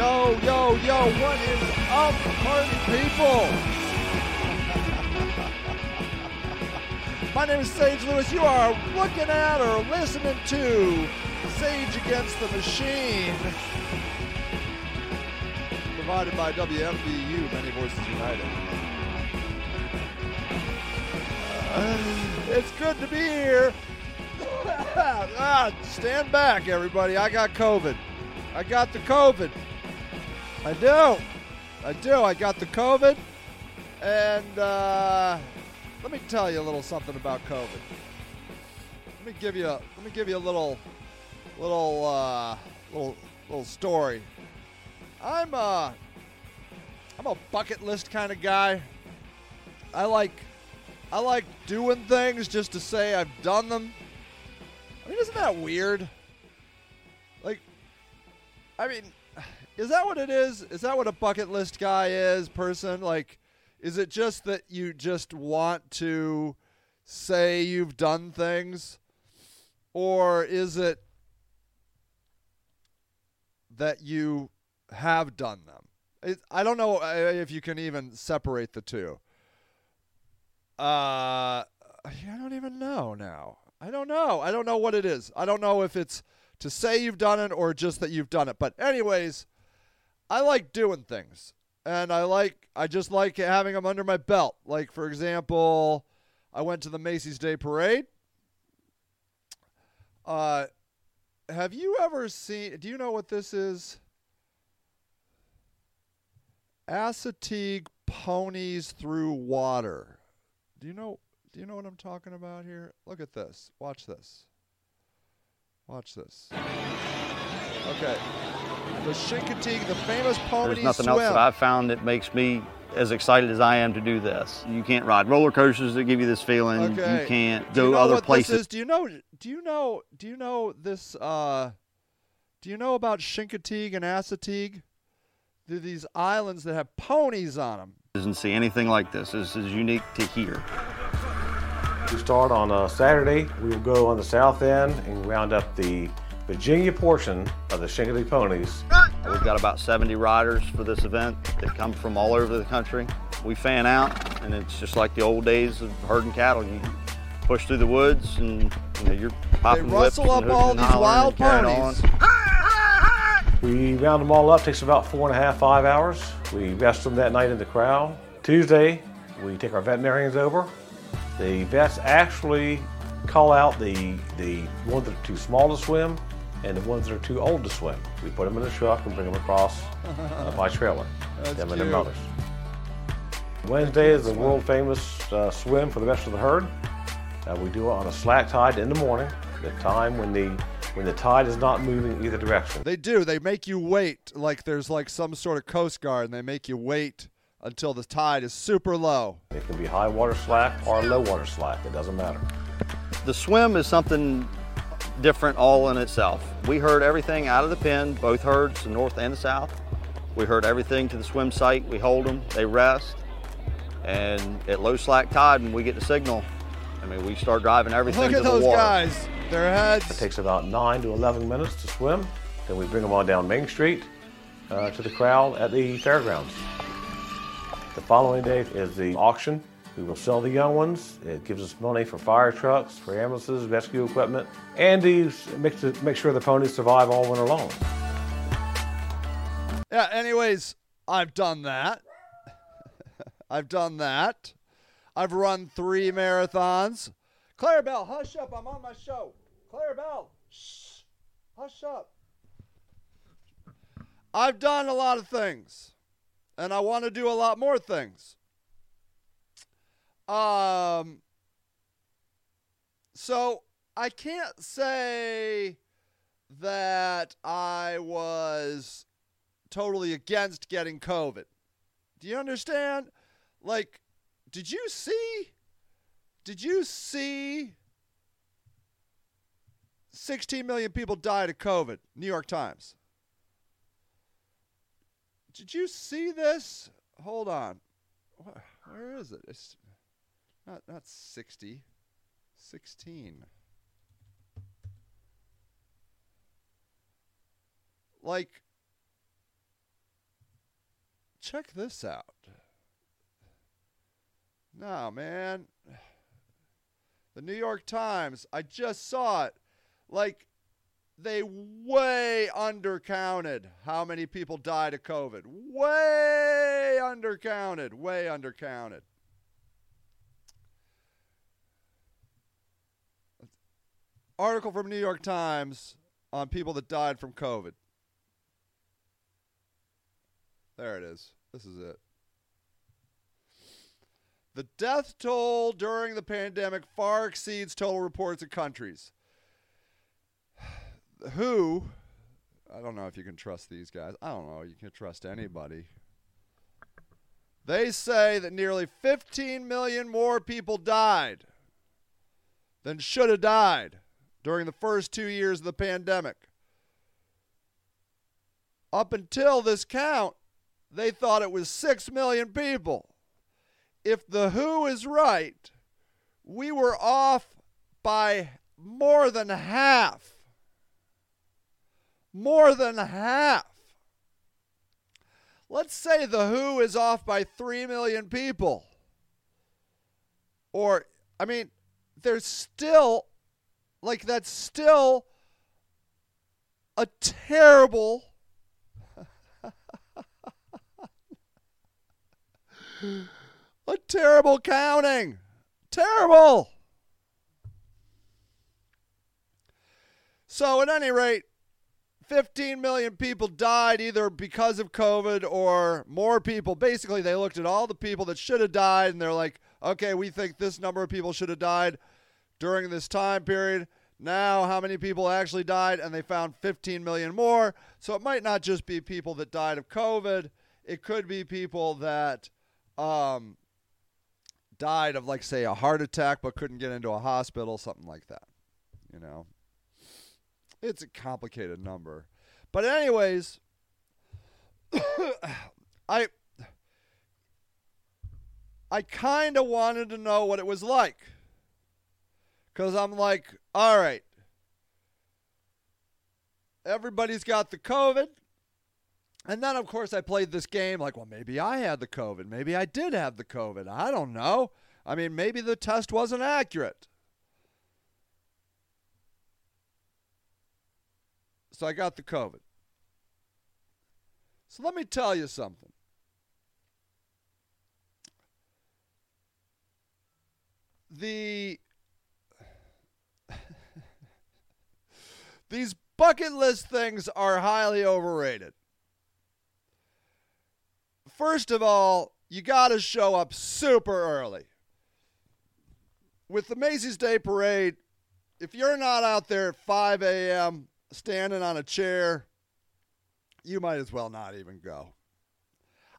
Yo, yo, yo, what is up, party people? My name is Sage Lewis. You are looking at or listening to Sage Against the Machine, provided by WMVU, Many Voices United. Uh, it's good to be here. ah, stand back, everybody. I got COVID. I got the COVID. I do. I do. I got the COVID. And uh, let me tell you a little something about COVID. Let me give you a, let me give you a little little uh, little little story. I'm uh I'm a bucket list kind of guy. I like I like doing things just to say I've done them. I mean, isn't that weird? Like, I mean, is that what it is? Is that what a bucket list guy is, person? Like, is it just that you just want to say you've done things? Or is it that you have done them? It, I don't know uh, if you can even separate the two. Uh, I don't even know now. I don't know. I don't know what it is. I don't know if it's to say you've done it or just that you've done it. But anyways, I like doing things. And I like I just like having them under my belt. Like for example, I went to the Macy's Day Parade. Uh have you ever seen do you know what this is? Assateague ponies through water. Do you know do you know what I'm talking about here? Look at this. Watch this. Watch this. Okay. The Chincoteague, the famous pony There's nothing swim. else that I've found that makes me as excited as I am to do this. You can't ride roller coasters that give you this feeling. Okay. You can't do go you know other what places. This is? Do you know? Do you know? Do you know this? Uh, do you know about Chincoteague and Assateague? They're these islands that have ponies on them. Doesn't see anything like this. This is unique to here. We start on a Saturday. We will go on the south end and round up the Virginia portion of the Chincoteague ponies. We've got about 70 riders for this event that come from all over the country. We fan out, and it's just like the old days of herding cattle. You push through the woods, and you know you're popping whips rustle and up all and these wild ponies. We round them all up. Takes about four and a half, five hours. We rest them that night in the crowd. Tuesday, we take our veterinarians over. The vets actually call out the the ones that are too small to swim and the ones that are too old to swim. We put them in a truck and bring them across uh, by trailer. That's them and their mothers. Wednesday is the world famous uh, swim for the rest of the herd. Uh, we do it on a slack tide in the morning, the time when the when the tide is not moving either direction. They do. They make you wait. Like there's like some sort of coast guard, and they make you wait until the tide is super low. It can be high water slack or low water slack. It doesn't matter. The swim is something different all in itself. We herd everything out of the pen, both herds, the north and the south. We herd everything to the swim site. We hold them, they rest, and at low slack tide, when we get the signal, I mean, we start driving everything Look to at the those water. guys. Their heads. It takes about 9 to 11 minutes to swim. Then we bring them on down Main Street uh, to the crowd at the fairgrounds. The following day is the auction. We will sell the young ones. It gives us money for fire trucks, for ambulances, rescue equipment, and to make, sure the ponies survive all winter long. Yeah, anyways, I've done that. I've done that. I've run three marathons. Claire Bell, hush up. I'm on my show. Claire Bell, shh. Hush up. I've done a lot of things, and I want to do a lot more things. Um, so I can't say that I was totally against getting COVID. Do you understand? Like, did you see? Did you see 16 million people died of COVID? New York Times. Did you see this? Hold on. Wh- Where is it? It's not not 60. 16. Like check this out. No, man. The New York Times, I just saw it. Like, they way undercounted how many people died of COVID. Way undercounted. Way undercounted. Article from New York Times on people that died from COVID. There it is. This is it. The death toll during the pandemic far exceeds total reports of countries. Who, I don't know if you can trust these guys. I don't know. You can trust anybody. They say that nearly 15 million more people died than should have died during the first two years of the pandemic. Up until this count, they thought it was 6 million people. If the WHO is right, we were off by more than half. More than half. Let's say the WHO is off by 3 million people. Or, I mean, there's still, like, that's still a terrible a terrible counting. Terrible. So, at any rate, 15 million people died either because of COVID or more people. Basically, they looked at all the people that should have died and they're like, okay, we think this number of people should have died during this time period. Now, how many people actually died? And they found 15 million more. So it might not just be people that died of COVID, it could be people that um, died of, like, say, a heart attack but couldn't get into a hospital, something like that. You know? It's a complicated number. But, anyways, I. I kind of wanted to know what it was like. Because I'm like, all right, everybody's got the COVID. And then, of course, I played this game like, well, maybe I had the COVID. Maybe I did have the COVID. I don't know. I mean, maybe the test wasn't accurate. So I got the COVID. So let me tell you something. The these bucket list things are highly overrated. First of all, you got to show up super early. With the Macy's Day Parade, if you're not out there at 5 a.m. standing on a chair, you might as well not even go.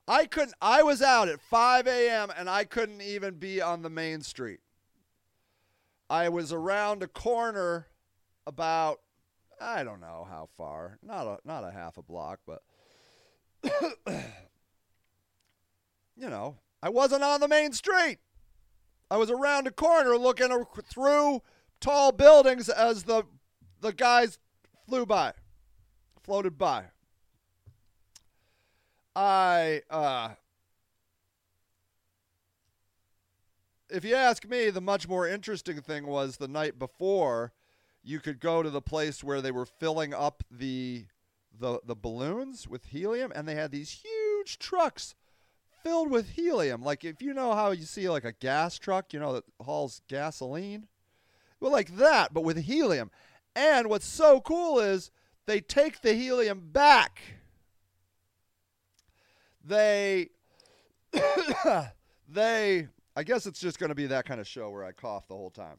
I couldn't, I was out at 5 a.m. and I couldn't even be on the main street. I was around a corner about I don't know how far. Not a not a half a block, but you know, I wasn't on the main street. I was around a corner looking through tall buildings as the the guys flew by, floated by. I uh if you ask me, the much more interesting thing was the night before you could go to the place where they were filling up the the the balloons with helium and they had these huge trucks filled with helium. Like if you know how you see like a gas truck you know that hauls gasoline? Well like that but with helium. And what's so cool is they take the helium back. They they i guess it's just going to be that kind of show where i cough the whole time.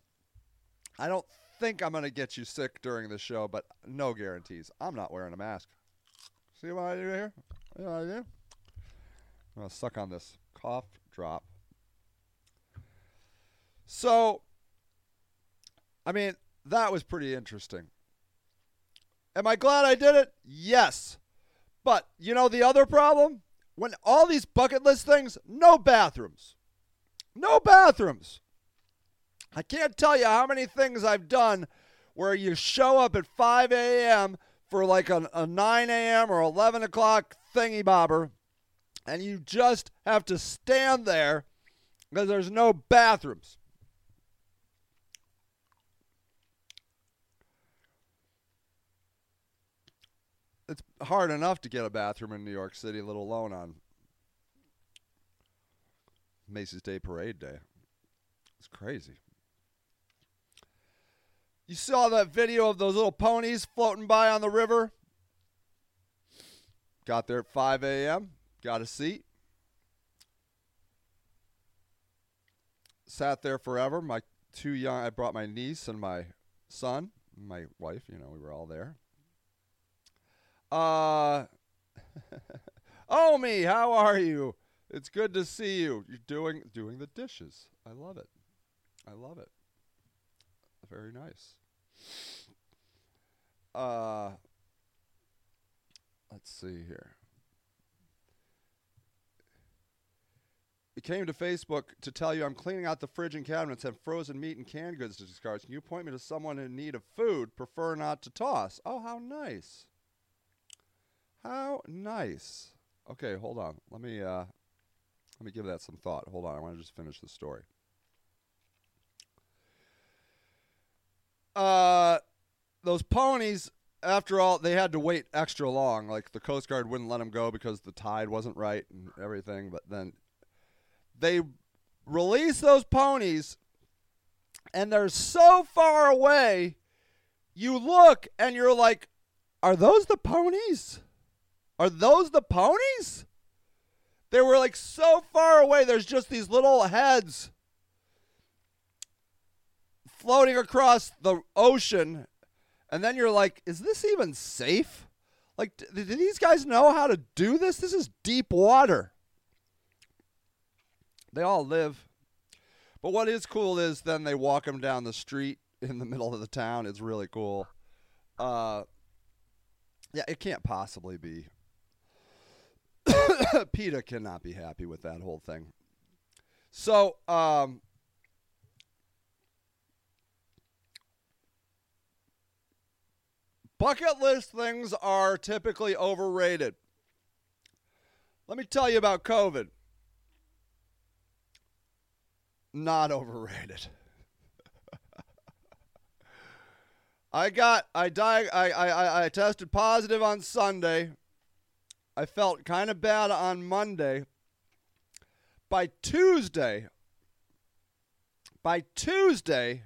I don't think I'm going to get you sick during the show, but no guarantees. I'm not wearing a mask. See what I do here? See what I do? I'm going to suck on this cough drop. So, I mean, that was pretty interesting. Am I glad I did it? Yes. But you know the other problem? When all these bucket list things, no bathrooms. No bathrooms. I can't tell you how many things I've done where you show up at 5 a.m. for like a, a 9 a.m. or 11 o'clock thingy bobber, and you just have to stand there because there's no bathrooms. It's hard enough to get a bathroom in New York City, let alone on Macy's Day Parade Day. It's crazy. You saw that video of those little ponies floating by on the river? Got there at 5 a.m., got a seat. Sat there forever. My two young, I brought my niece and my son, my wife, you know, we were all there. Uh, Omi, how are you? It's good to see you. You're doing doing the dishes. I love it. I love it. Very nice. Uh, let's see here. It came to Facebook to tell you I'm cleaning out the fridge and cabinets, have frozen meat and canned goods to discard. Can you point me to someone in need of food? Prefer not to toss. Oh, how nice. How nice. Okay, hold on. Let me uh let me give that some thought. Hold on. I want to just finish the story. Uh those ponies after all they had to wait extra long. Like the Coast Guard wouldn't let them go because the tide wasn't right and everything, but then they release those ponies and they're so far away you look and you're like are those the ponies? Are those the ponies? They were like so far away. There's just these little heads floating across the ocean. And then you're like, is this even safe? Like, d- do these guys know how to do this? This is deep water. They all live. But what is cool is then they walk them down the street in the middle of the town. It's really cool. Uh, yeah, it can't possibly be PETA cannot be happy with that whole thing. So, um, bucket list things are typically overrated. Let me tell you about COVID. Not overrated. I got I died I, I I tested positive on Sunday I felt kind of bad on Monday. By Tuesday, by Tuesday,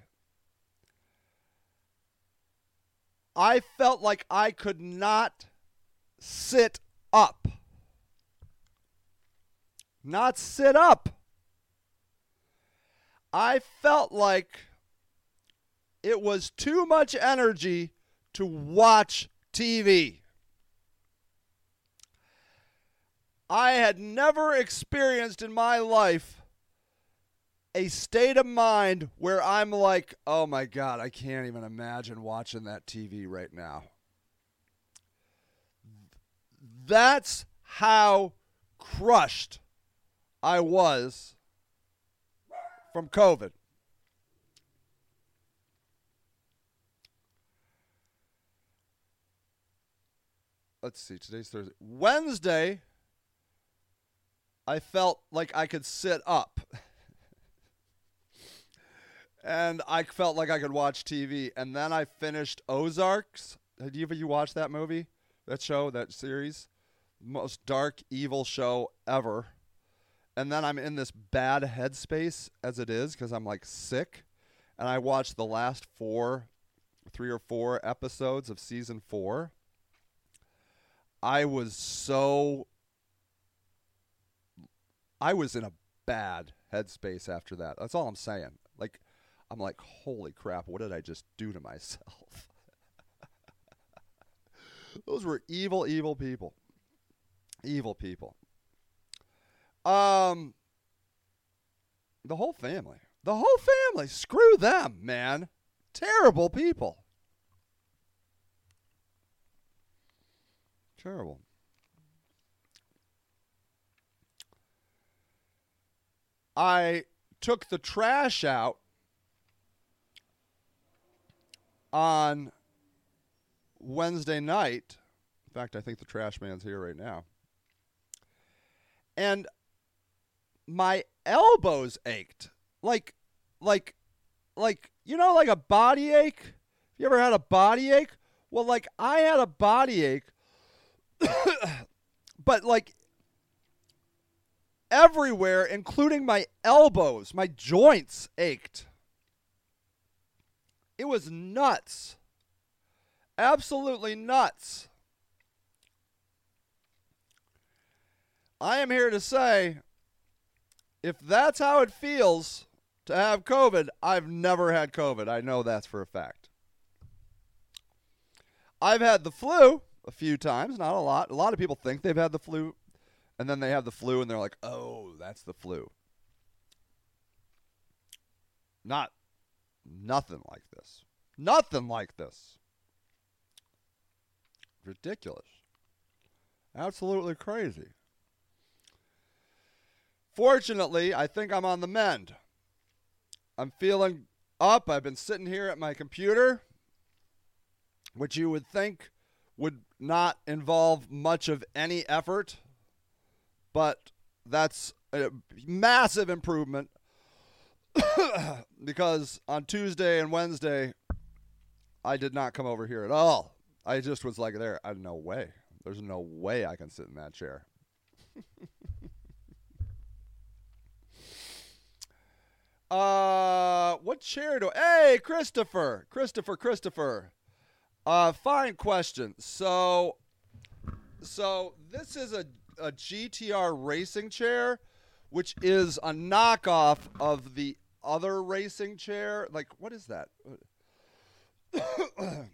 I felt like I could not sit up. Not sit up. I felt like it was too much energy to watch TV. I had never experienced in my life a state of mind where I'm like, oh my God, I can't even imagine watching that TV right now. That's how crushed I was from COVID. Let's see, today's Thursday. Wednesday, I felt like I could sit up. and I felt like I could watch TV. And then I finished Ozarks. Have you ever you watched that movie? That show, that series? Most dark, evil show ever. And then I'm in this bad headspace as it is because I'm like sick. And I watched the last four, three or four episodes of season four. I was so I was in a bad headspace after that. That's all I'm saying. Like, I'm like, holy crap, what did I just do to myself? Those were evil, evil people. Evil people. Um, the whole family. The whole family. Screw them, man. Terrible people. Terrible. I took the trash out on Wednesday night. In fact, I think the trash man's here right now. and my elbows ached. Like like like you know like a body ache? You ever had a body ache? Well, like I had a body ache but like everywhere including my elbows, my joints ached. It was nuts. Absolutely nuts. I am here to say if that's how it feels to have COVID, I've never had COVID. I know that's for a fact. I've had the flu a few times, not a lot. A lot of people think they've had the flu, and then they have the flu and they're like, oh, that's the flu. Not, nothing like this. Nothing like this. Ridiculous. Absolutely crazy. Fortunately, I think I'm on the mend. I'm feeling up. I've been sitting here at my computer, which you would think would not involve much of any effort, but that's a massive improvement because on Tuesday and Wednesday, I did not come over here at all. I just was like, there, I no way. There's no way I can sit in that chair. uh, what chair do? Hey, Christopher, Christopher, Christopher. Uh, fine question. So, so this is a, a GTR racing chair, which is a knockoff of the other racing chair. Like, what is that?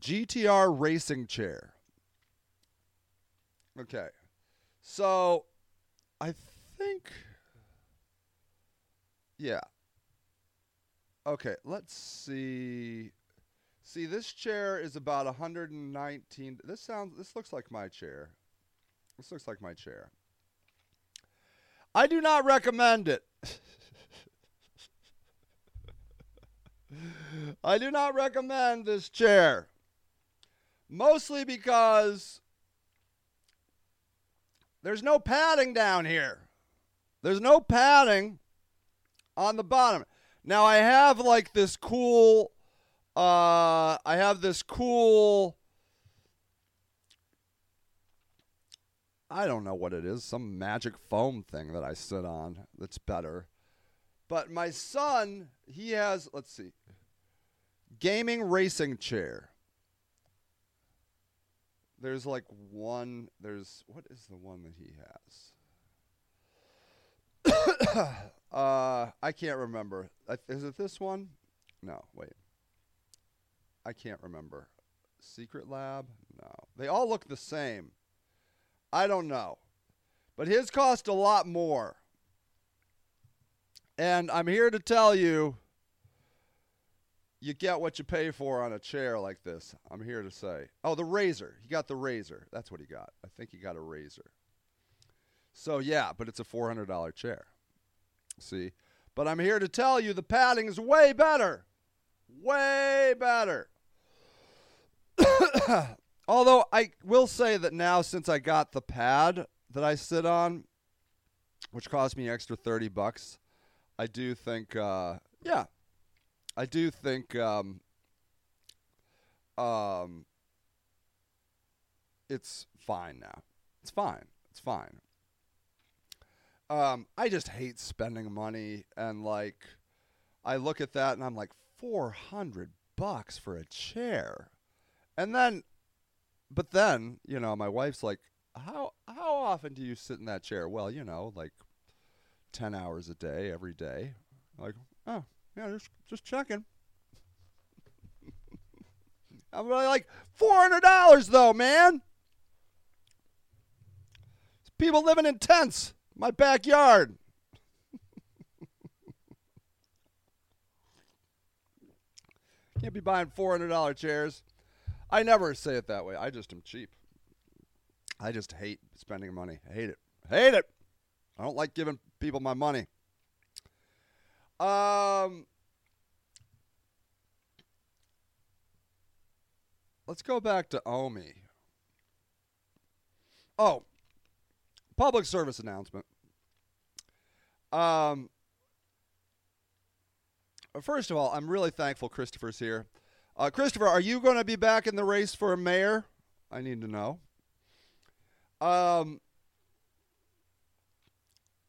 GTR racing chair. Okay. So, I think. Yeah. Okay, let's see. See, this chair is about 119. This sounds. This looks like my chair. This looks like my chair. I do not recommend it. I do not recommend this chair. Mostly because there's no padding down here. There's no padding on the bottom. Now I have like this cool uh, I have this cool. I don't know what it is, some magic foam thing that I sit on that's better. But my son, he has, let's see, gaming racing chair. There's like one, there's, what is the one that he has? uh, I can't remember. Is it this one? No, wait. I can't remember. Secretlab? No. They all look the same. I don't know. But his cost a lot more. And I'm here to tell you you get what you pay for on a chair like this. I'm here to say. Oh, the Razer. He got the Razer. That's what he got. I think he got a Razer. So, yeah, but it's a $400 chair. See? But I'm here to tell you the padding is way better. Way better. Although I will say that now, since I got the pad that I sit on, which cost me extra 30 bucks, I do think, uh, yeah, I do think um, um, it's fine now. It's fine. It's fine. Um, I just hate spending money and like I look at that and I'm like 400 bucks for a chair. And then, but then, you know, my wife's like, how how often do you sit in that chair? Well, you know, like ten hours a day, every day. Like, oh, yeah, just just checking. I'm really like four hundred dollars though, man. People living in tents, my backyard. Can't be buying four hundred dollar chairs. I never say it that way. I just am cheap. I just hate spending money. I hate it. hate it. I don't like giving people my money. Um, let's go back to Omi. Oh, public service announcement. Um, first of all, I'm really thankful Christopher's here. Uh, Christopher, are you going to be back in the race for mayor? I need to know. Um.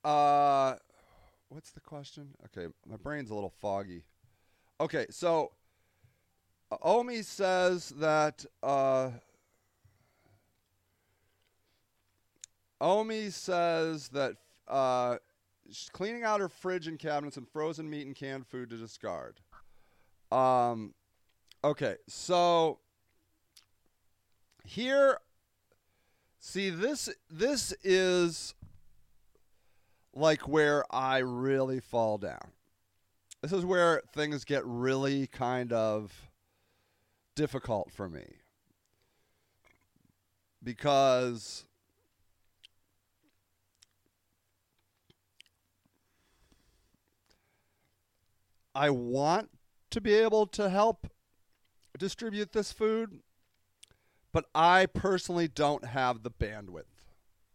Uh, what's the question? Okay, my brain's a little foggy. Okay, so uh, Omi says that uh, Omi says that uh, she's cleaning out her fridge and cabinets and frozen meat and canned food to discard. Um, okay, so here, see this. This is like where I really fall down. This is where things get really kind of difficult for me because I want to be able to help distribute this food, but I personally don't have the bandwidth.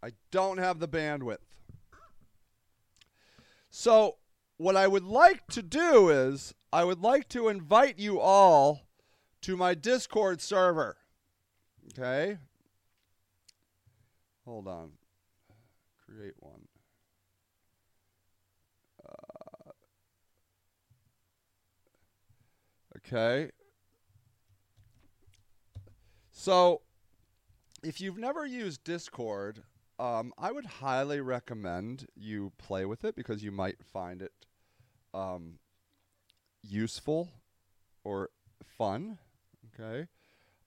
I don't have the bandwidth. So, what I would like to do is, I would like to invite you all to my Discord server. Okay? Hold on. Create one. Uh, okay. So, if you've never used Discord, um, I would highly recommend you play with it because you might find it um, useful or fun. Okay.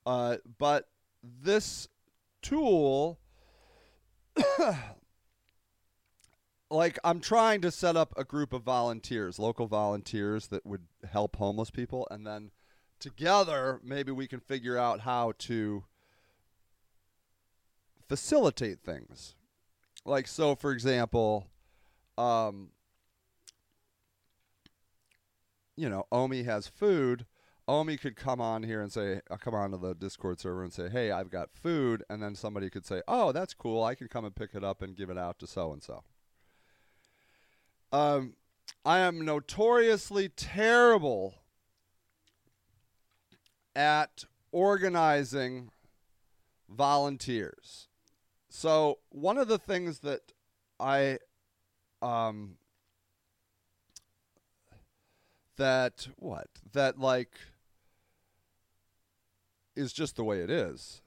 Uh, but this tool, like, I'm trying to set up a group of volunteers, local volunteers that would help homeless people, and then together maybe we can figure out how to facilitate things. Like, so for example, um, you know, Omi has food. Omi could come on here and say, uh, come on to the Discord server and say, hey, I've got food. And then somebody could say, oh, that's cool. I can come and pick it up and give it out to so and so. I am notoriously terrible at organizing volunteers. So one of the things that I um that what that like is just the way it is.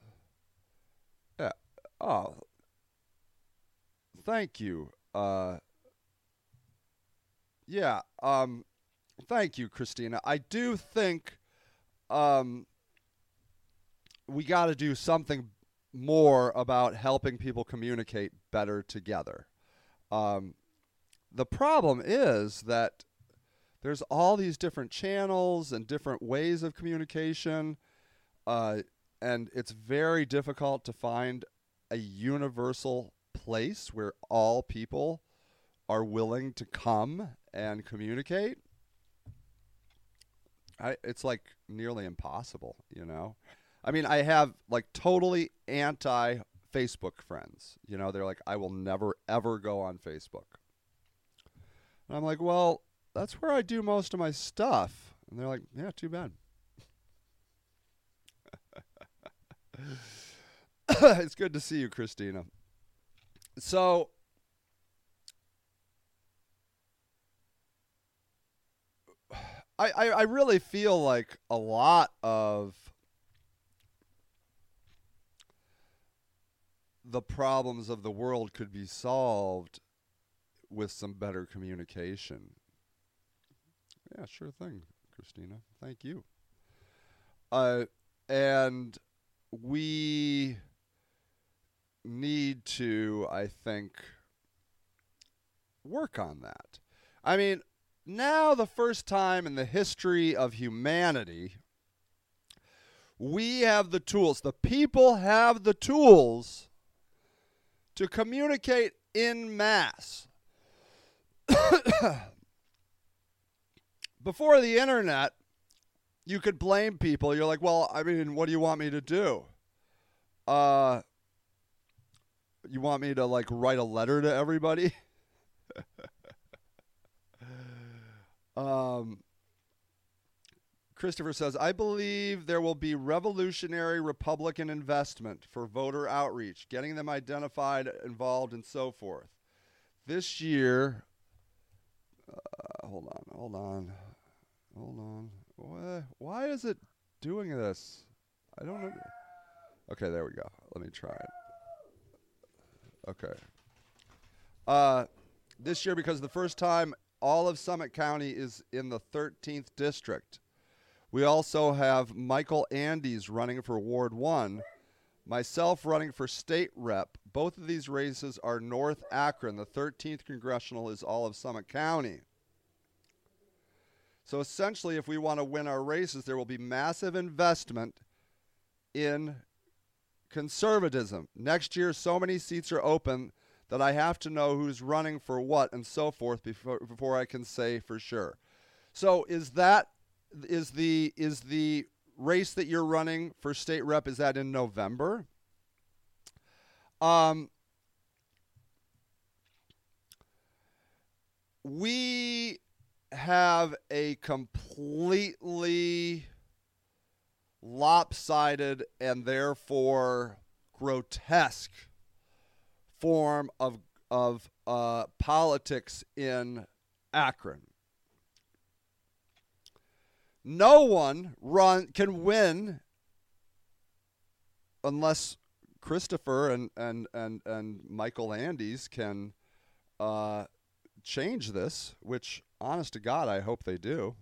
Yeah. Oh. Thank you. Uh yeah, um thank you Christina. I do think um we got to do something more about helping people communicate better together. Um, the problem is that there's all these different channels and different ways of communication, uh, and it's very difficult to find a universal place where all people are willing to come and communicate. I, it's like nearly impossible, you know. I mean, I have like totally anti Facebook friends. You know, they're like, I will never ever go on Facebook. And I'm like, well, that's where I do most of my stuff. And they're like, yeah, too bad. it's good to see you, Christina. So, I, I, I really feel like a lot of the problems of the world could be solved with some better communication. Yeah, sure thing, Christina. Thank you. Uh, and we need to, I think, work on that. I mean, now the first time in the history of humanity, we have the tools. The people have the tools to communicate in mass. Before the internet, you could blame people. You're like, well, I mean, what do you want me to do? Uh, You want me to like write a letter to everybody? um, Christopher says, I believe there will be revolutionary Republican investment for voter outreach, getting them identified, involved, and so forth. This year, uh, hold on, hold on, hold on. Why, why is it doing this? I don't know. Okay, there we go. Let me try it. Okay. Uh, this year, because the first time all of Summit County is in the 13th district. We also have Michael Andes running for Ward 1, myself running for state rep. Both of these races are North Akron. The 13th congressional is all of Summit County. So essentially, if we want to win our races, there will be massive investment in conservatism. Next year, so many seats are open that I have to know who's running for what and so forth before, before I can say for sure. So is that is the is the race that you're running for state rep is that in November? Um, we have a completely lopsided and therefore grotesque form of of uh, politics in Akron. No one run can win unless Christopher and and and and Michael Andes can uh, change this. Which, honest to God, I hope they do.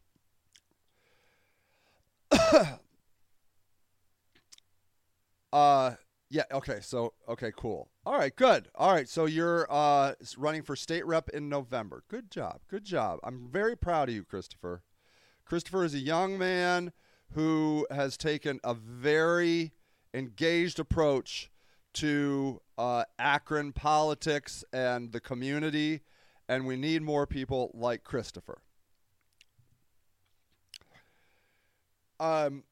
uh, yeah. Okay. So okay. Cool. All right. Good. All right. So you're uh, running for state rep in November. Good job. Good job. I'm very proud of you, Christopher. Christopher is a young man who has taken a very engaged approach to uh, Akron politics and the community, and we need more people like Christopher. Um,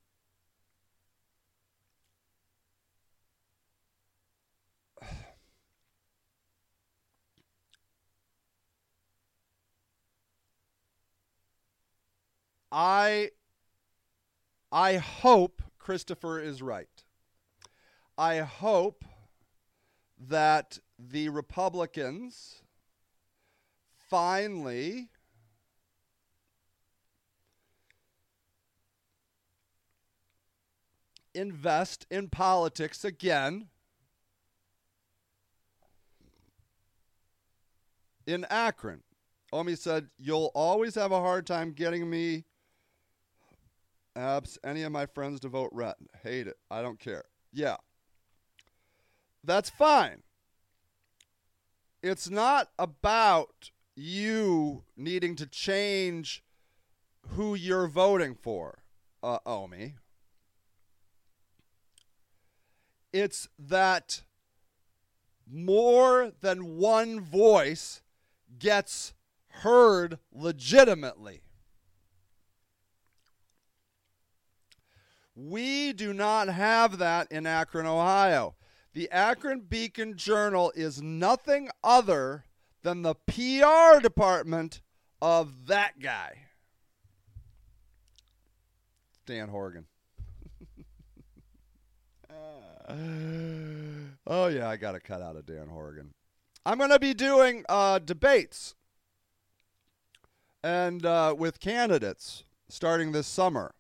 I I hope Christopher is right. I hope that the Republicans finally invest in politics again in Akron. Omi said, You'll always have a hard time getting me abs any of my friends to vote red. Hate it. I don't care. Yeah. That's fine. It's not about you needing to change who you're voting for, uh, Omi. It's that more than one voice gets heard legitimately. We do not have that in Akron, Ohio. The Akron Beacon Journal is nothing other than the PR department of that guy, Dan Horrigan. oh, yeah, I got to cut out of Dan Horrigan. I'm going to be doing uh, debates and uh, with candidates starting this summer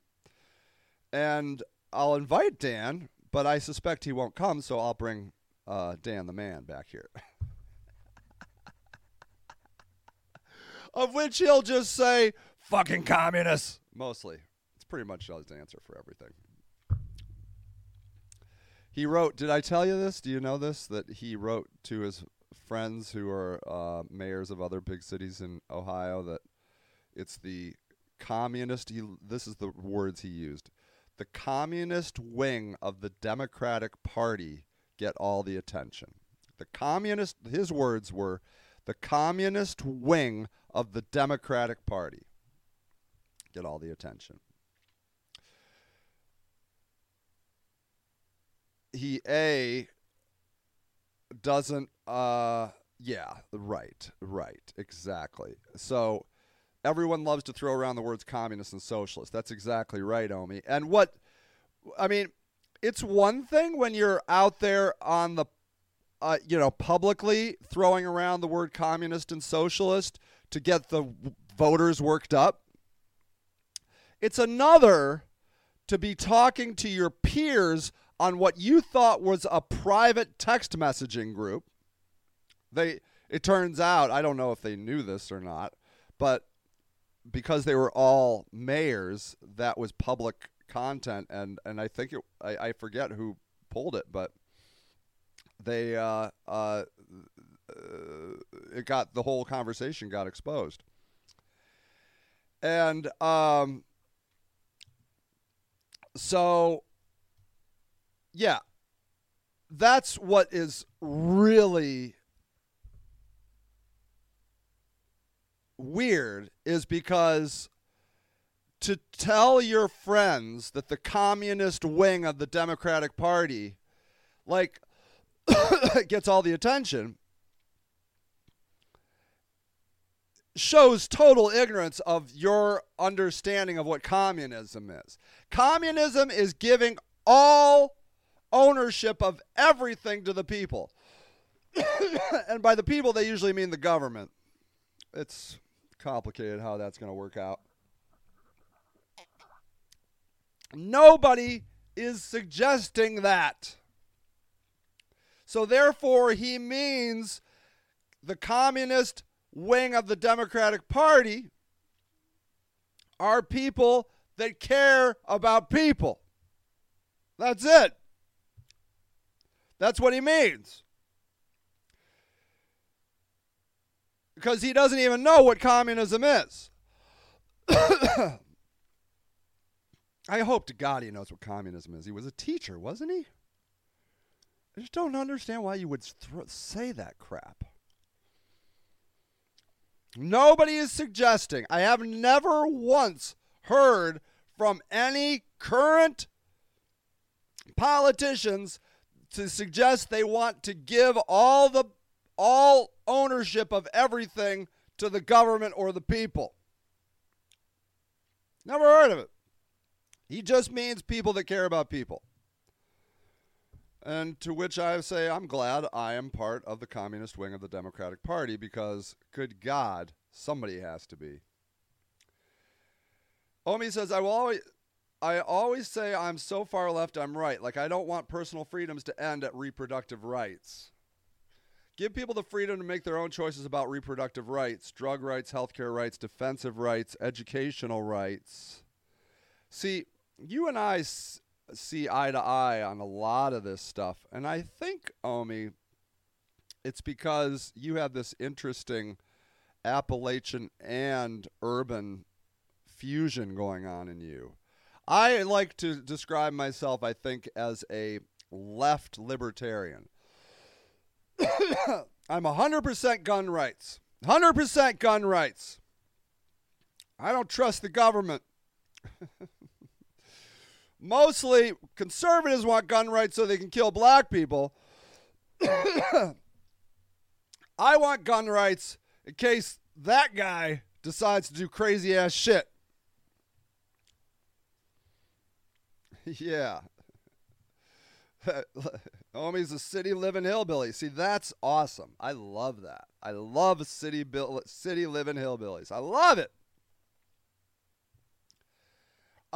and I'll invite Dan, but I suspect he won't come, so I'll bring uh, Dan the man back here. of which he'll just say, fucking communists. Mostly. It's pretty much his answer for everything. He wrote, did I tell you this? Do you know this? That he wrote to his friends who are uh, mayors of other big cities in Ohio that it's the communist, he, this is the words he used the communist wing of the Democratic Party get all the attention. The communist, his words were, the communist wing of the Democratic Party get all the attention. He A doesn't. Uh, yeah, right, right, exactly. So everyone loves to throw around the words communist and socialist. That's exactly right, Omi. And what I mean, it's one thing when you're out there on the, uh, you know, publicly throwing around the word communist and socialist to get the voters worked up. It's another to be talking to your peers on what you thought was a private text messaging group. They it turns out, I don't know if they knew this or not, but because they were all mayors, that was public content and and I think it I, I forget who pulled it, but they uh, uh, it got the whole conversation got exposed. And um so yeah that's what is really weird is because to tell your friends that the communist wing of the Democratic Party like gets all the attention shows total ignorance of your understanding of what communism is. Communism is giving all ownership of everything to the people. and by the people, they usually mean the government. It's complicated how that's going to work out. Nobody is suggesting that. So, therefore, he means the communist wing of the Democratic Party are people that care about people. That's it. That's what he means. Because he doesn't even know what communism is. I hope to God he knows what communism is. He was a teacher, wasn't he? I just don't understand why you would th- say that crap. Nobody is suggesting. I have never once heard from any current politicians to suggest they want to give all the all ownership of everything to the government or the people. Never heard of it. He just means people that care about people. And to which I say, I'm glad I am part of the communist wing of the Democratic Party because, good God, somebody has to be. Omi says, I will always. I always say I'm so far left I'm right. Like I don't want personal freedoms to end at reproductive rights. Give people the freedom to make their own choices about reproductive rights, drug rights, healthcare rights, defensive rights, educational rights. See, you and I see eye to eye on a lot of this stuff. And I think, Omi, it's because you have this interesting Appalachian and urban fusion going on in you. I like to describe myself, I think, as a left libertarian. I'm 100% gun rights. 100% gun rights. I don't trust the government. Mostly conservatives want gun rights so they can kill black people. I want gun rights in case that guy decides to do crazy ass shit. yeah. Omi's a city living hillbilly. See, that's awesome. I love that. I love city bill, city living hillbillies. I love it.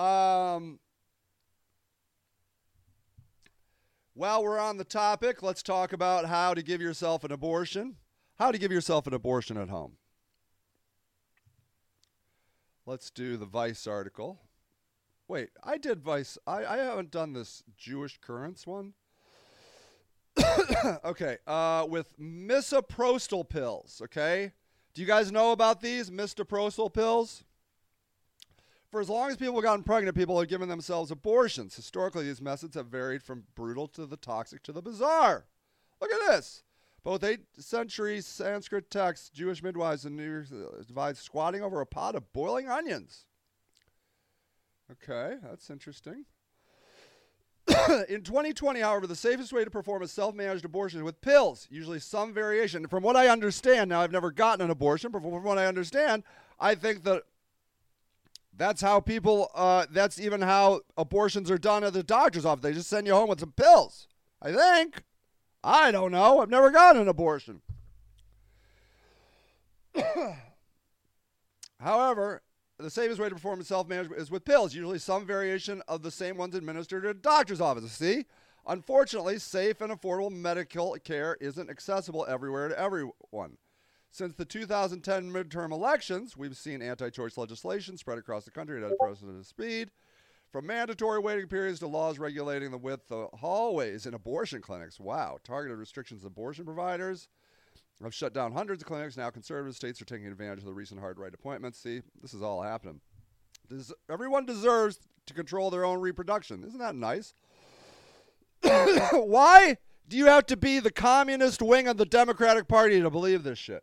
Um, while we're on the topic, let's talk about how to give yourself an abortion. How to give yourself an abortion at home. Let's do the Vice article. Wait, I did Vice. I, I haven't done this Jewish currents one. okay, uh, with misoprostol pills. Okay, do you guys know about these misoprostol pills? For as long as people have gotten pregnant, people have given themselves abortions. Historically, these methods have varied from brutal to the toxic to the bizarre. Look at this. Both 8th century Sanskrit texts, Jewish midwives and New divides squatting over a pot of boiling onions. Okay, that's interesting. in 2020, however, the safest way to perform a self managed abortion is with pills, usually some variation. From what I understand, now I've never gotten an abortion, but from what I understand, I think that that's how people, uh, that's even how abortions are done at the doctor's office. They just send you home with some pills. I think. I don't know. I've never gotten an abortion. However, the safest way to perform self management is with pills, usually some variation of the same ones administered at a doctor's office. See? Unfortunately, safe and affordable medical care isn't accessible everywhere to everyone. Since the 2010 midterm elections, we've seen anti choice legislation spread across the country at unprecedented speed. From mandatory waiting periods to laws regulating the width of hallways in abortion clinics. Wow. Targeted restrictions on abortion providers have shut down hundreds of clinics. Now, conservative states are taking advantage of the recent hard right appointments. See, this is all happening. Des- everyone deserves to control their own reproduction. Isn't that nice? Why do you have to be the communist wing of the Democratic Party to believe this shit?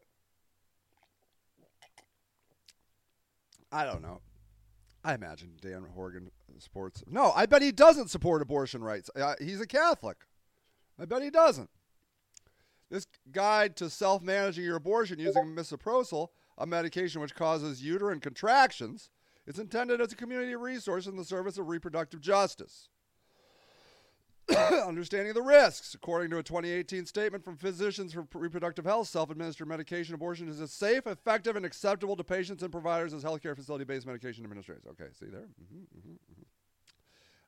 I don't know. I imagine Dan Horrigan supports. No, I bet he doesn't support abortion rights. Uh, he's a Catholic. I bet he doesn't. This guide to self managing your abortion using misoprostol, a medication which causes uterine contractions, is intended as a community resource in the service of reproductive justice. Understanding the risks. According to a 2018 statement from Physicians for Reproductive Health, self administered medication abortion is as safe, effective, and acceptable to patients and providers as healthcare facility based medication administrators. Okay, see there? Mm-hmm, mm-hmm, mm-hmm.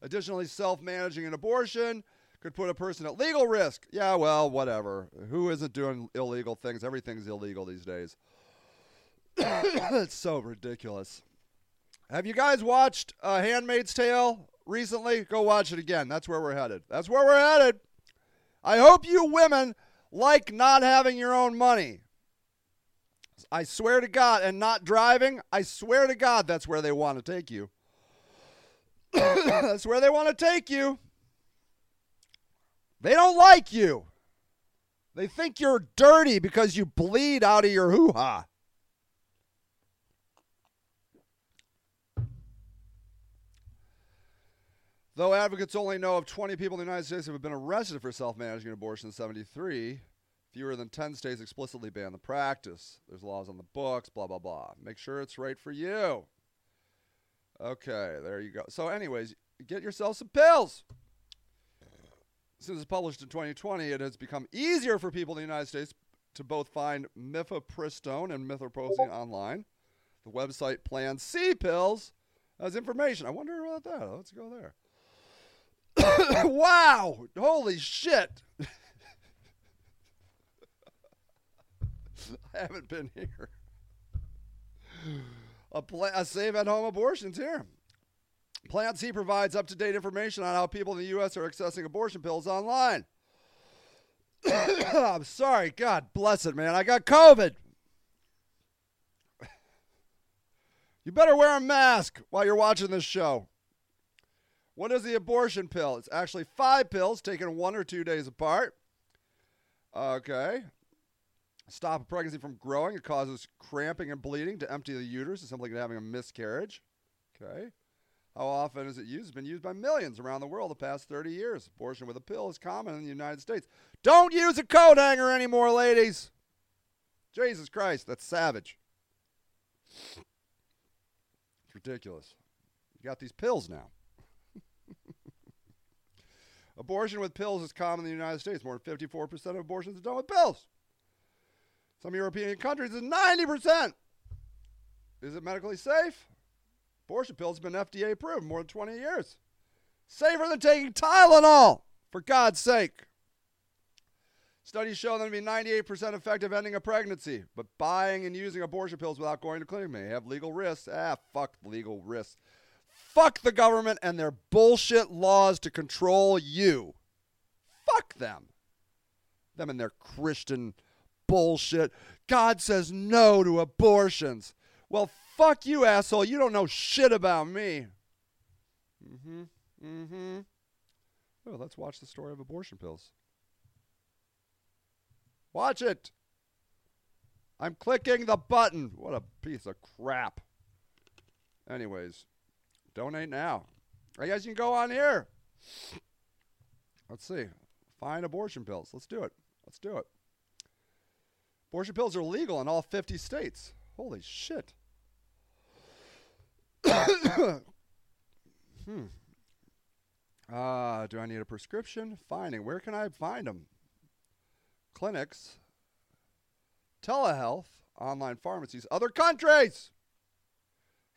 Additionally, self managing an abortion could put a person at legal risk. Yeah, well, whatever. Who isn't doing illegal things? Everything's illegal these days. it's so ridiculous. Have you guys watched uh, Handmaid's Tale recently? Go watch it again. That's where we're headed. That's where we're headed. I hope you women like not having your own money. I swear to God, and not driving, I swear to God that's where they want to take you. that's where they want to take you. They don't like you. They think you're dirty because you bleed out of your hoo ha. Though advocates only know of 20 people in the United States who have been arrested for self managing abortion in 73, fewer than 10 states explicitly ban the practice. There's laws on the books, blah, blah, blah. Make sure it's right for you. Okay, there you go. So, anyways, get yourself some pills. Since it's published in 2020, it has become easier for people in the United States to both find mifepristone and mifepristone online. The website Plan C Pills has information. I wonder about that. Let's go there. wow! Holy shit! I haven't been here. A, pla- a save at home abortions here. Plan C provides up to date information on how people in the U.S. are accessing abortion pills online. I'm sorry. God bless it, man. I got COVID. You better wear a mask while you're watching this show. What is the abortion pill? It's actually five pills taken one or two days apart. Okay. Stop a pregnancy from growing. It causes cramping and bleeding to empty the uterus. It's something like having a miscarriage. Okay. How often is it used? It's been used by millions around the world the past 30 years. Abortion with a pill is common in the United States. Don't use a coat hanger anymore, ladies. Jesus Christ, that's savage. It's ridiculous. You got these pills now. Abortion with pills is common in the United States. More than 54% of abortions are done with pills. Some European countries is 90%. Is it medically safe? Abortion pills have been FDA approved more than 20 years. Safer than taking Tylenol, for God's sake. Studies show them to be 98% effective ending a pregnancy, but buying and using abortion pills without going to clinic may have legal risks. Ah, fuck legal risks. Fuck the government and their bullshit laws to control you. Fuck them. Them and their Christian bullshit. God says no to abortions. Well, fuck you, asshole. You don't know shit about me. Mm hmm. Mm hmm. Well, let's watch the story of abortion pills. Watch it. I'm clicking the button. What a piece of crap. Anyways, donate now. I guess you can go on here. Let's see. Fine abortion pills. Let's do it. Let's do it. Abortion pills are legal in all 50 states. Holy shit. Hmm. Uh, do I need a prescription? Finding. Where can I find them? Clinics, telehealth, online pharmacies, other countries.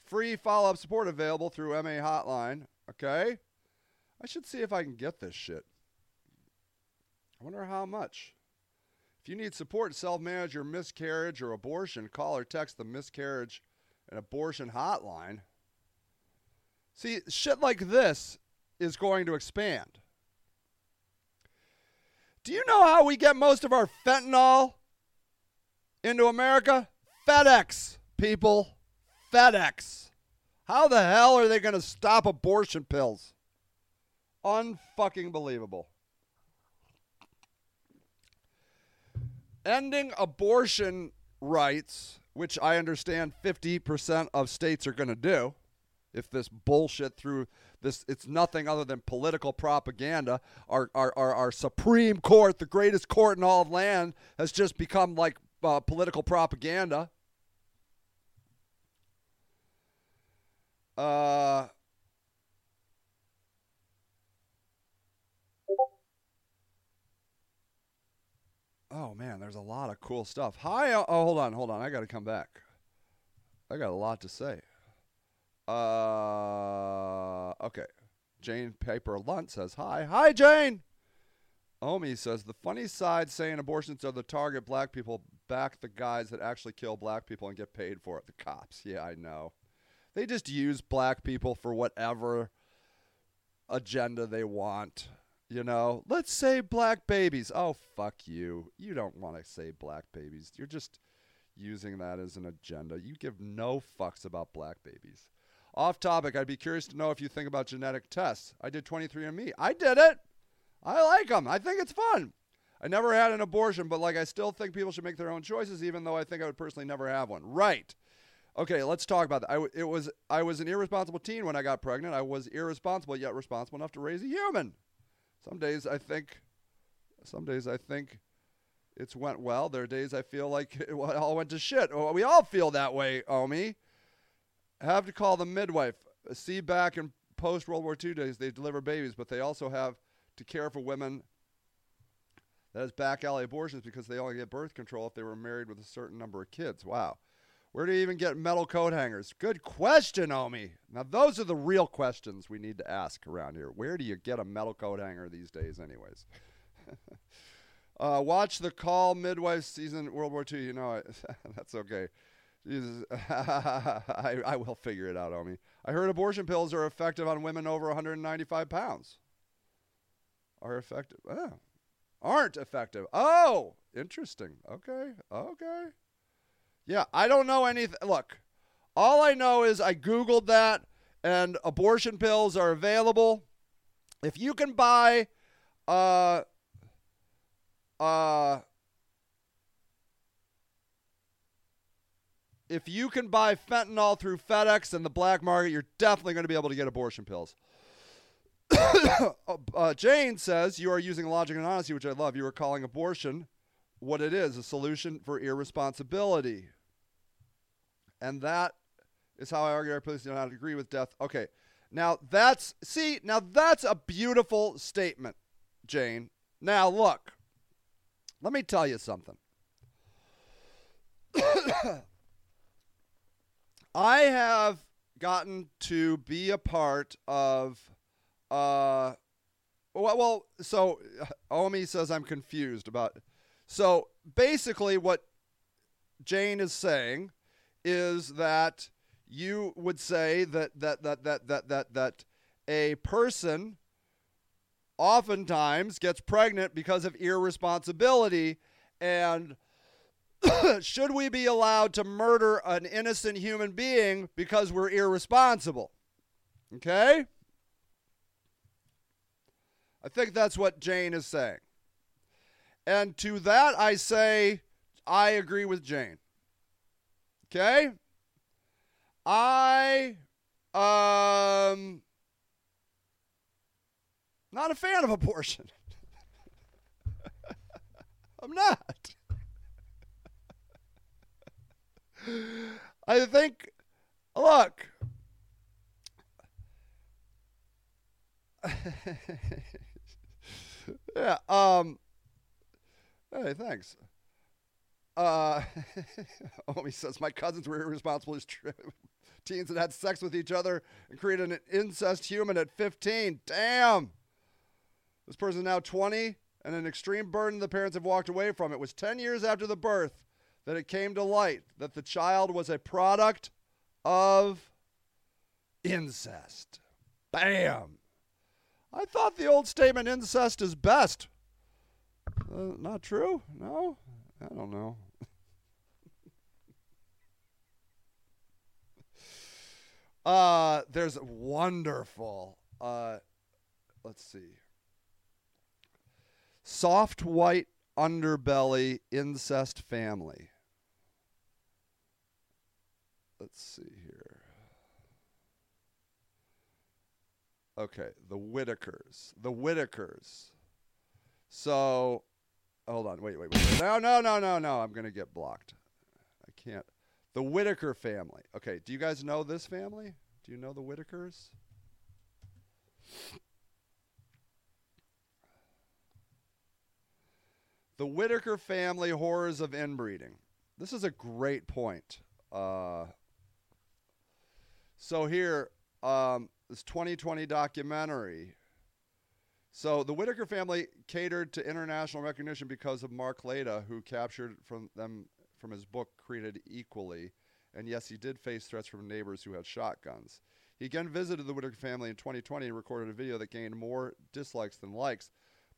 Free follow up support available through MA Hotline. Okay. I should see if I can get this shit. I wonder how much. If you need support to self manage your miscarriage or abortion, call or text the miscarriage and abortion hotline. See, shit like this is going to expand. Do you know how we get most of our fentanyl into America? FedEx, people. FedEx. How the hell are they going to stop abortion pills? Unfucking believable. Ending abortion rights, which I understand 50% of states are going to do if this bullshit through this it's nothing other than political propaganda. Our, our, our, our supreme court the greatest court in all of land has just become like uh, political propaganda. Uh, oh man there's a lot of cool stuff. Hi oh hold on hold on. I gotta come back. I got a lot to say uh, okay. Jane Paper Lunt says hi. Hi, Jane. Omi says the funny side saying abortions are the target black people back the guys that actually kill black people and get paid for it. The cops. Yeah, I know. They just use black people for whatever agenda they want. You know, let's save black babies. Oh, fuck you. You don't want to save black babies. You're just using that as an agenda. You give no fucks about black babies. Off topic, I'd be curious to know if you think about genetic tests. I did 23andMe. I did it. I like them. I think it's fun. I never had an abortion, but like I still think people should make their own choices, even though I think I would personally never have one. Right. Okay, let's talk about that. I, it was I was an irresponsible teen when I got pregnant. I was irresponsible yet responsible enough to raise a human. Some days I think, some days I think, it's went well. There are days I feel like it all went to shit. We all feel that way, Omi have to call the midwife. See, back in post World War II days, they deliver babies, but they also have to care for women that is back alley abortions because they only get birth control if they were married with a certain number of kids. Wow. Where do you even get metal coat hangers? Good question, Omi. Now, those are the real questions we need to ask around here. Where do you get a metal coat hanger these days, anyways? uh, watch the Call Midwife season World War II. You know, that's okay. I, I will figure it out, Omi. I heard abortion pills are effective on women over 195 pounds. Are effective? Oh. Aren't effective. Oh, interesting. Okay. Okay. Yeah, I don't know anything. Look, all I know is I Googled that and abortion pills are available. If you can buy uh, uh, if you can buy fentanyl through FedEx and the black market, you're definitely going to be able to get abortion pills. uh, Jane says you are using logic and honesty, which I love. You are calling abortion what it is a solution for irresponsibility. And that is how I argue our police do not agree with death. Okay. Now that's, see, now that's a beautiful statement, Jane. Now look, let me tell you something. I have gotten to be a part of uh well, well so Omi says I'm confused about so basically what Jane is saying is that you would say that that that that that that, that a person oftentimes gets pregnant because of irresponsibility and should we be allowed to murder an innocent human being because we're irresponsible? Okay? I think that's what Jane is saying. And to that, I say, I agree with Jane. Okay? I, um, Not a fan of abortion. I'm not. I think, look, yeah, um, hey, thanks. Uh, oh, he says, my cousins were irresponsible as teens that had sex with each other and created an incest human at 15. Damn. This person is now 20, and an extreme burden the parents have walked away from. It was 10 years after the birth that it came to light that the child was a product of incest. Bam. I thought the old statement incest is best. Uh, not true? No? I don't know. uh, there's wonderful. Uh, let's see. Soft white underbelly incest family. Let's see here. Okay, the Whitakers. The Whitakers. So, hold on. Wait, wait, wait. No, no, no, no, no. I'm going to get blocked. I can't. The Whitaker family. Okay, do you guys know this family? Do you know the Whitakers? The Whitaker family horrors of inbreeding. This is a great point. Uh, so here, um, this 2020 documentary. So the Whitaker family catered to international recognition because of Mark Laita, who captured from them from his book Created Equally. And yes, he did face threats from neighbors who had shotguns. He again visited the Whitaker family in 2020 and recorded a video that gained more dislikes than likes,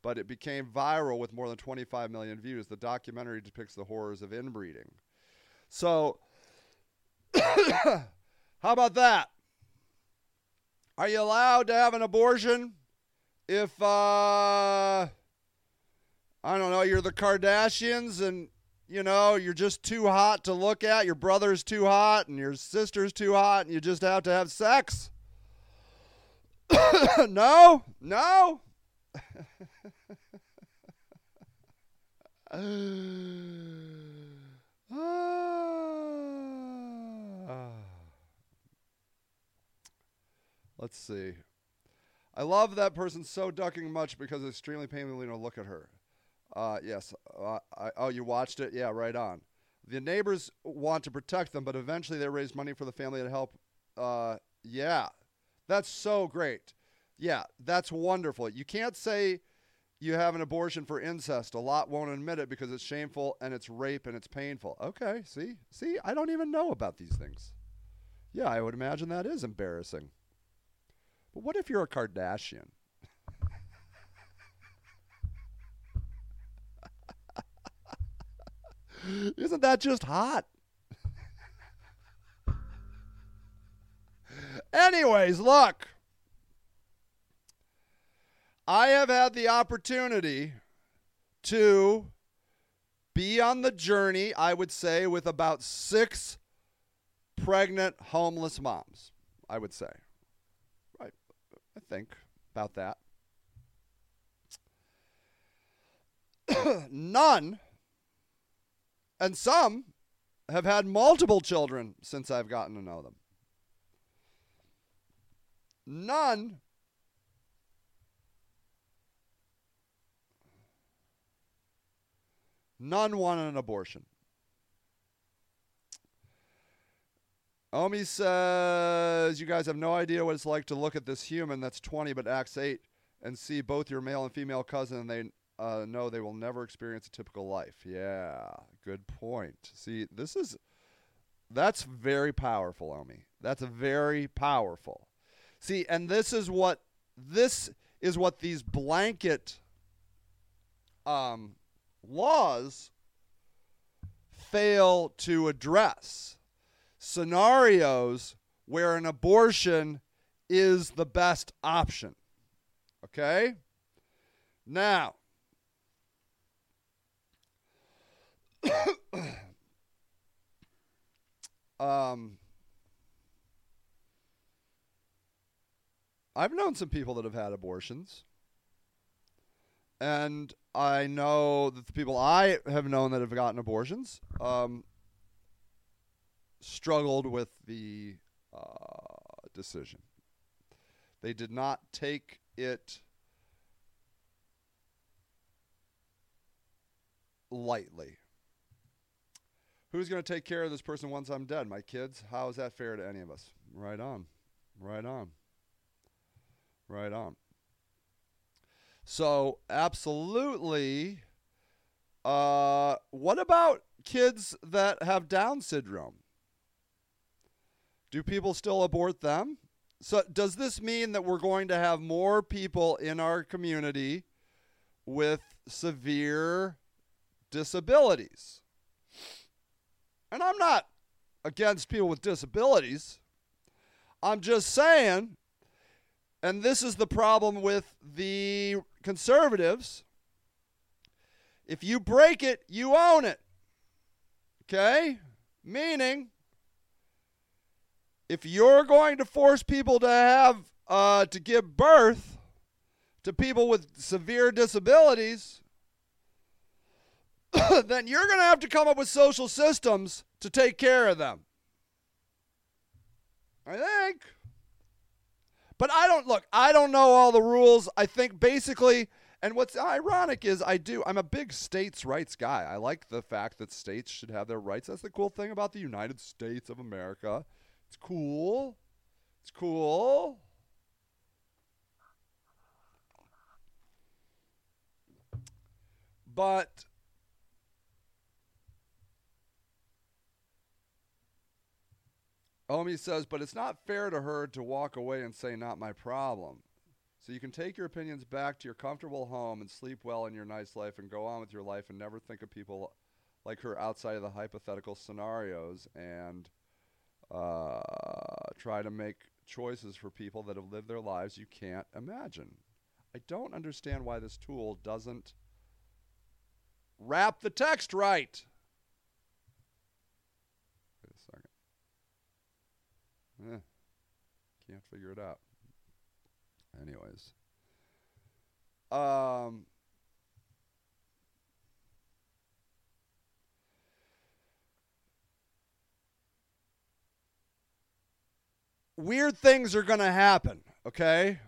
but it became viral with more than 25 million views. The documentary depicts the horrors of inbreeding. So, how about that? Are you allowed to have an abortion if, uh, I don't know, you're the Kardashians and, you know, you're just too hot to look at, your brother's too hot, and your sister's too hot, and you just have to have sex? no? No? Ah. Let's see. I love that person so ducking much because it's extremely painful to look at her. Uh, yes. Uh, I, oh, you watched it? Yeah, right on. The neighbors want to protect them, but eventually they raise money for the family to help. Uh, yeah, that's so great. Yeah, that's wonderful. You can't say you have an abortion for incest. A lot won't admit it because it's shameful and it's rape and it's painful. Okay, see? See, I don't even know about these things. Yeah, I would imagine that is embarrassing. But what if you're a Kardashian? Isn't that just hot? Anyways, look. I have had the opportunity to be on the journey, I would say, with about six pregnant homeless moms, I would say. Think about that. None, and some have had multiple children since I've gotten to know them. None None wanted an abortion. Omi says, You guys have no idea what it's like to look at this human that's 20 but acts 8 and see both your male and female cousin, and they uh, know they will never experience a typical life. Yeah, good point. See, this is. That's very powerful, Omi. That's very powerful. See, and this is what this is what these blanket um, laws fail to address scenarios where an abortion is the best option. Okay? Now, um, I've known some people that have had abortions. and I know that the people I have known that have gotten abortions um, struggled with the uh, decision. They did not take it lightly. Who's going to take care of this person once I'm dead? My kids? How is that fair to any of us? Right on. Right on. Right on. So, absolutely. Uh, what about kids that have Down syndrome? Do people still abort them? So, does this mean that we're going to have more people in our community with severe disabilities? And I'm not against people with disabilities. I'm just saying, and this is the problem with the conservatives if you break it, you own it. Okay? Meaning, if you're going to force people to have, uh, to give birth to people with severe disabilities, then you're going to have to come up with social systems to take care of them. I think. But I don't look, I don't know all the rules. I think basically, and what's ironic is I do, I'm a big states' rights guy. I like the fact that states should have their rights. That's the cool thing about the United States of America. It's cool. It's cool. But Omi says, but it's not fair to her to walk away and say, not my problem. So you can take your opinions back to your comfortable home and sleep well in your nice life and go on with your life and never think of people like her outside of the hypothetical scenarios and uh, try to make choices for people that have lived their lives you can't imagine. I don't understand why this tool doesn't wrap the text right. Wait a second. Eh, can't figure it out. Anyways. Um Weird things are going to happen, okay?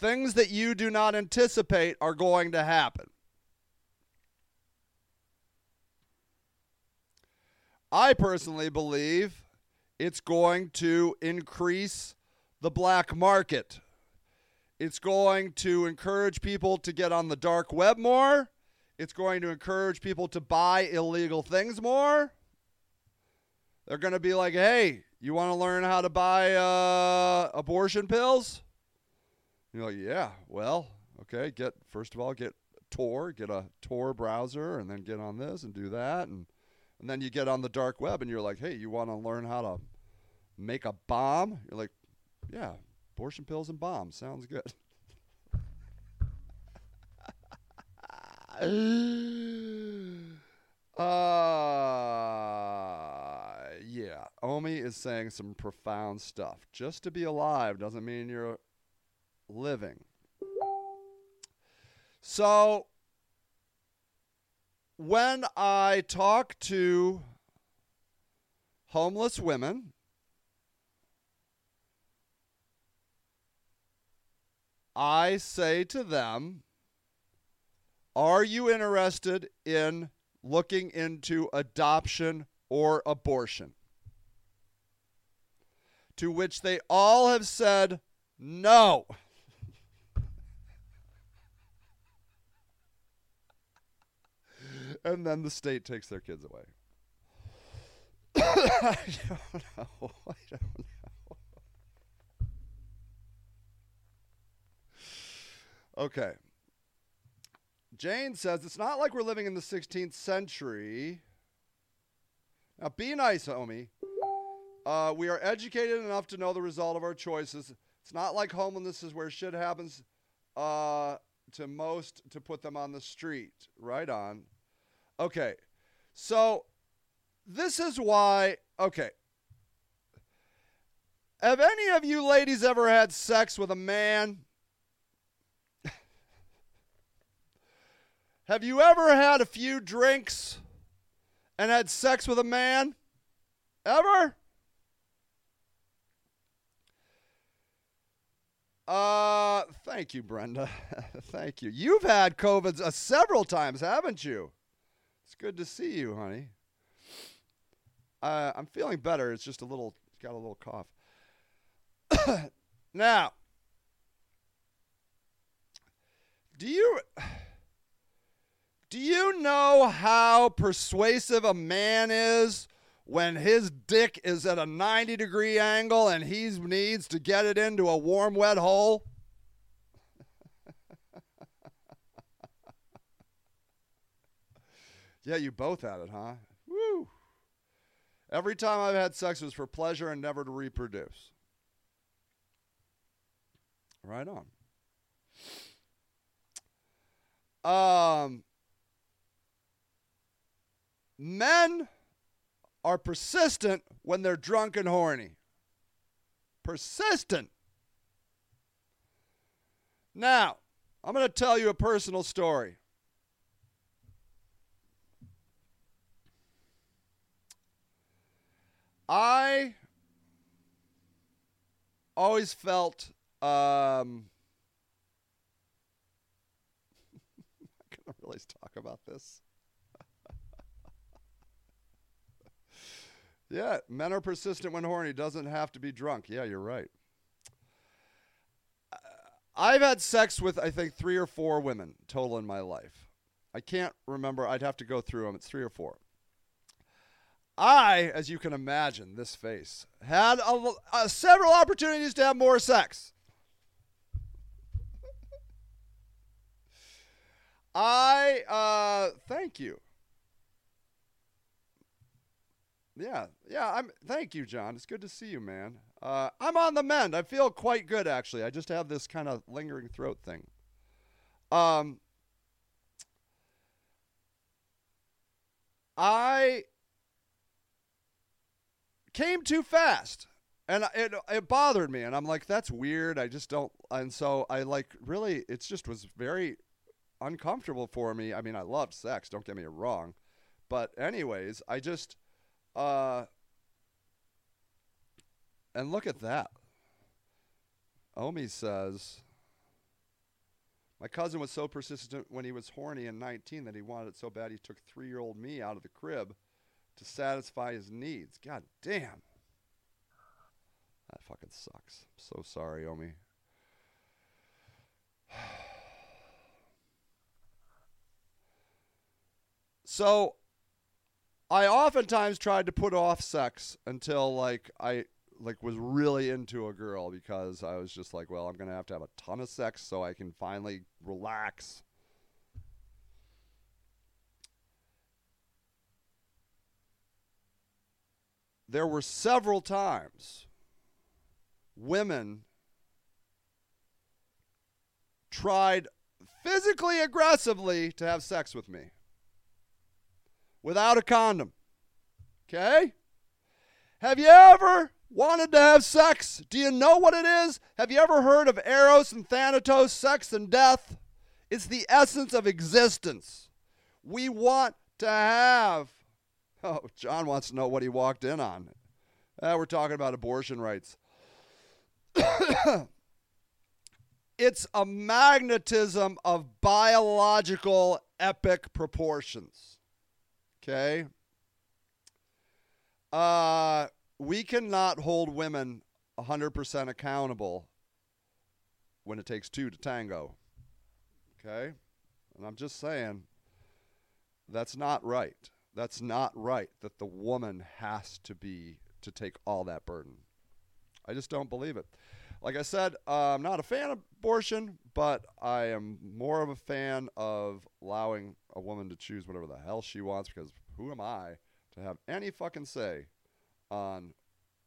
Things that you do not anticipate are going to happen. I personally believe it's going to increase the black market. It's going to encourage people to get on the dark web more. It's going to encourage people to buy illegal things more. They're going to be like, hey, you want to learn how to buy uh, abortion pills? You're like, yeah, well, okay, get, first of all, get Tor, get a Tor browser, and then get on this and do that. And, and then you get on the dark web and you're like, hey, you want to learn how to make a bomb? You're like, yeah, abortion pills and bombs. Sounds good. uh, yeah, Omi is saying some profound stuff. Just to be alive doesn't mean you're living. So, when I talk to homeless women, I say to them, Are you interested in looking into adoption or abortion? To which they all have said no. and then the state takes their kids away. I don't know. I don't know. Okay. Jane says it's not like we're living in the 16th century. Now, be nice, Omi. Uh, we are educated enough to know the result of our choices. It's not like homelessness is where shit happens uh, to most to put them on the street. Right on. Okay. So, this is why. Okay. Have any of you ladies ever had sex with a man Have you ever had a few drinks and had sex with a man? Ever? Uh, thank you, Brenda. thank you. You've had COVID uh, several times, haven't you? It's good to see you, honey. Uh, I'm feeling better. It's just a little, got a little cough. now, do you do you know how persuasive a man is when his dick is at a 90 degree angle and he needs to get it into a warm wet hole? yeah, you both had it, huh? Woo. Every time I've had sex was for pleasure and never to reproduce. Right on. Um, men are persistent when they're drunk and horny. Persistent. Now, I'm going to tell you a personal story. I always felt um, I'm gonna really talk about this. Yeah, men are persistent when horny. Doesn't have to be drunk. Yeah, you're right. Uh, I've had sex with I think three or four women total in my life. I can't remember. I'd have to go through them. It's three or four. I, as you can imagine, this face had a, uh, several opportunities to have more sex. I uh thank you. Yeah, yeah, I'm thank you, John. It's good to see you, man. Uh I'm on the mend. I feel quite good actually. I just have this kind of lingering throat thing. Um I came too fast and it it bothered me and I'm like that's weird. I just don't and so I like really it's just was very uncomfortable for me. I mean, I loved sex, don't get me wrong. But anyways, I just uh and look at that. Omi says my cousin was so persistent when he was horny and 19 that he wanted it so bad he took 3-year-old me out of the crib to satisfy his needs. God damn. That fucking sucks. I'm so sorry, Omi. So I oftentimes tried to put off sex until like I like was really into a girl because I was just like, well, I'm going to have to have a ton of sex so I can finally relax. There were several times women tried physically aggressively to have sex with me without a condom. Okay? Have you ever wanted to have sex? Do you know what it is? Have you ever heard of Eros and Thanatos, sex and death? It's the essence of existence. We want to have. Oh, John wants to know what he walked in on. Uh, we're talking about abortion rights. it's a magnetism of biological epic proportions. Okay. Uh, we cannot hold women 100% accountable when it takes two to tango. Okay? And I'm just saying, that's not right. That's not right that the woman has to be to take all that burden. I just don't believe it. Like I said, uh, I'm not a fan of abortion, but I am more of a fan of allowing a woman to choose whatever the hell she wants because who am I to have any fucking say on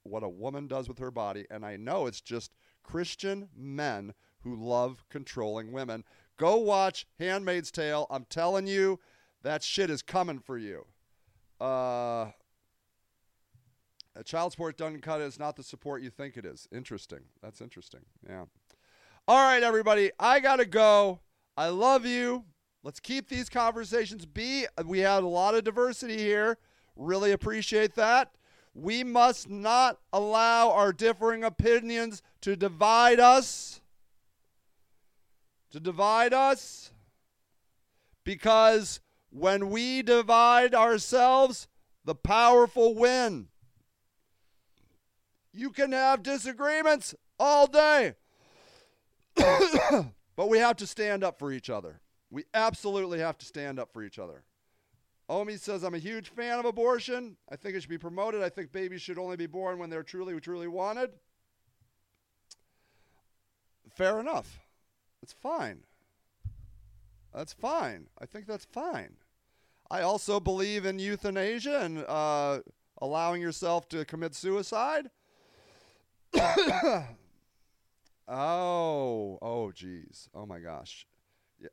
what a woman does with her body? And I know it's just Christian men who love controlling women. Go watch Handmaid's Tale. I'm telling you, that shit is coming for you. Uh, a child support doesn't cut. It's not the support you think it is. Interesting. That's interesting. Yeah. All right, everybody. I got to go. I love you. Let's keep these conversations be. We had a lot of diversity here. Really appreciate that. We must not allow our differing opinions to divide us. To divide us. Because when we divide ourselves, the powerful win. You can have disagreements all day, but we have to stand up for each other. We absolutely have to stand up for each other. Omi says, I'm a huge fan of abortion. I think it should be promoted. I think babies should only be born when they're truly, truly wanted. Fair enough. That's fine. That's fine. I think that's fine. I also believe in euthanasia and uh, allowing yourself to commit suicide. oh, oh, geez. Oh my gosh.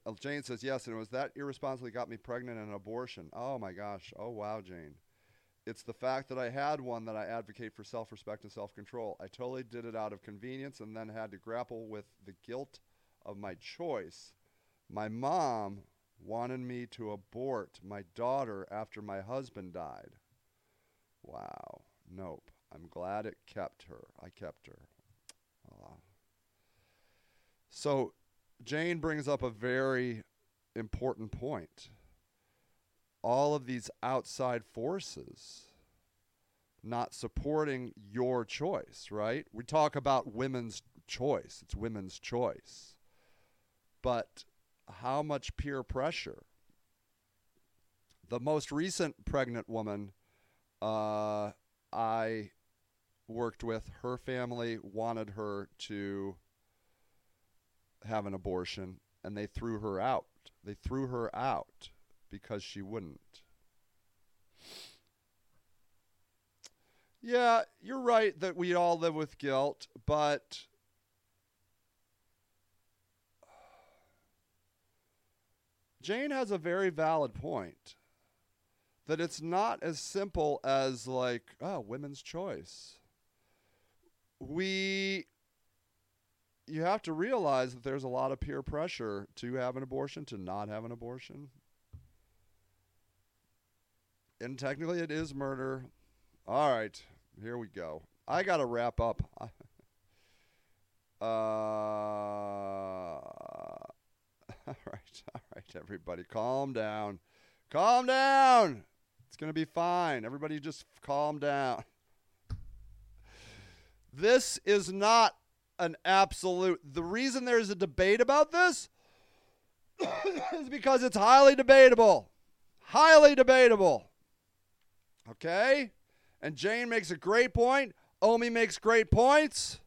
Uh, Jane says yes, and it was that irresponsibly got me pregnant and an abortion. Oh my gosh. Oh wow, Jane. It's the fact that I had one that I advocate for self-respect and self-control. I totally did it out of convenience and then had to grapple with the guilt of my choice. My mom wanted me to abort my daughter after my husband died. Wow. Nope. I'm glad it kept her. I kept her. Uh, so Jane brings up a very important point. All of these outside forces not supporting your choice, right? We talk about women's choice, it's women's choice. But how much peer pressure? The most recent pregnant woman uh, I worked with, her family wanted her to have an abortion and they threw her out. They threw her out because she wouldn't. Yeah, you're right that we all live with guilt, but Jane has a very valid point that it's not as simple as like, oh, women's choice. We you have to realize that there's a lot of peer pressure to have an abortion, to not have an abortion. And technically, it is murder. All right, here we go. I got to wrap up. uh, all right, all right, everybody, calm down. Calm down. It's going to be fine. Everybody just calm down. This is not an absolute. The reason there's a debate about this is because it's highly debatable. Highly debatable. Okay? And Jane makes a great point. Omi makes great points.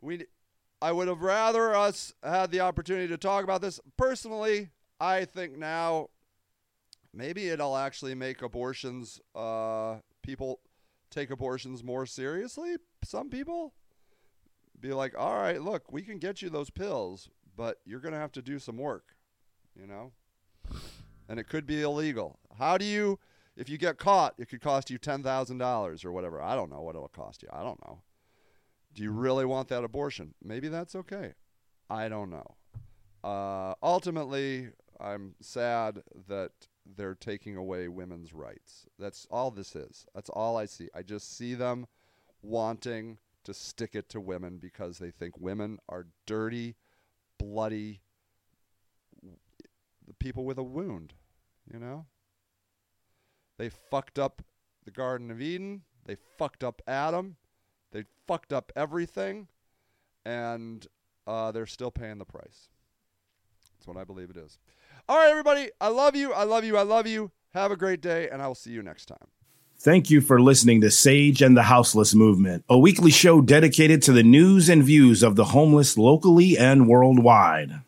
We I would have rather us had the opportunity to talk about this. Personally, I think now maybe it'll actually make abortions uh, people take abortions more seriously. Some people be like, all right, look, we can get you those pills, but you're going to have to do some work, you know? And it could be illegal. How do you, if you get caught, it could cost you $10,000 or whatever. I don't know what it'll cost you. I don't know. Do you really want that abortion? Maybe that's okay. I don't know. Uh, ultimately, I'm sad that they're taking away women's rights. That's all this is. That's all I see. I just see them wanting to stick it to women because they think women are dirty, bloody the people with a wound, you know? They fucked up the Garden of Eden. They fucked up Adam. They fucked up everything. And uh, they're still paying the price. That's what I believe it is. All right, everybody. I love you. I love you. I love you. Have a great day, and I will see you next time. Thank you for listening to Sage and the Houseless Movement, a weekly show dedicated to the news and views of the homeless locally and worldwide.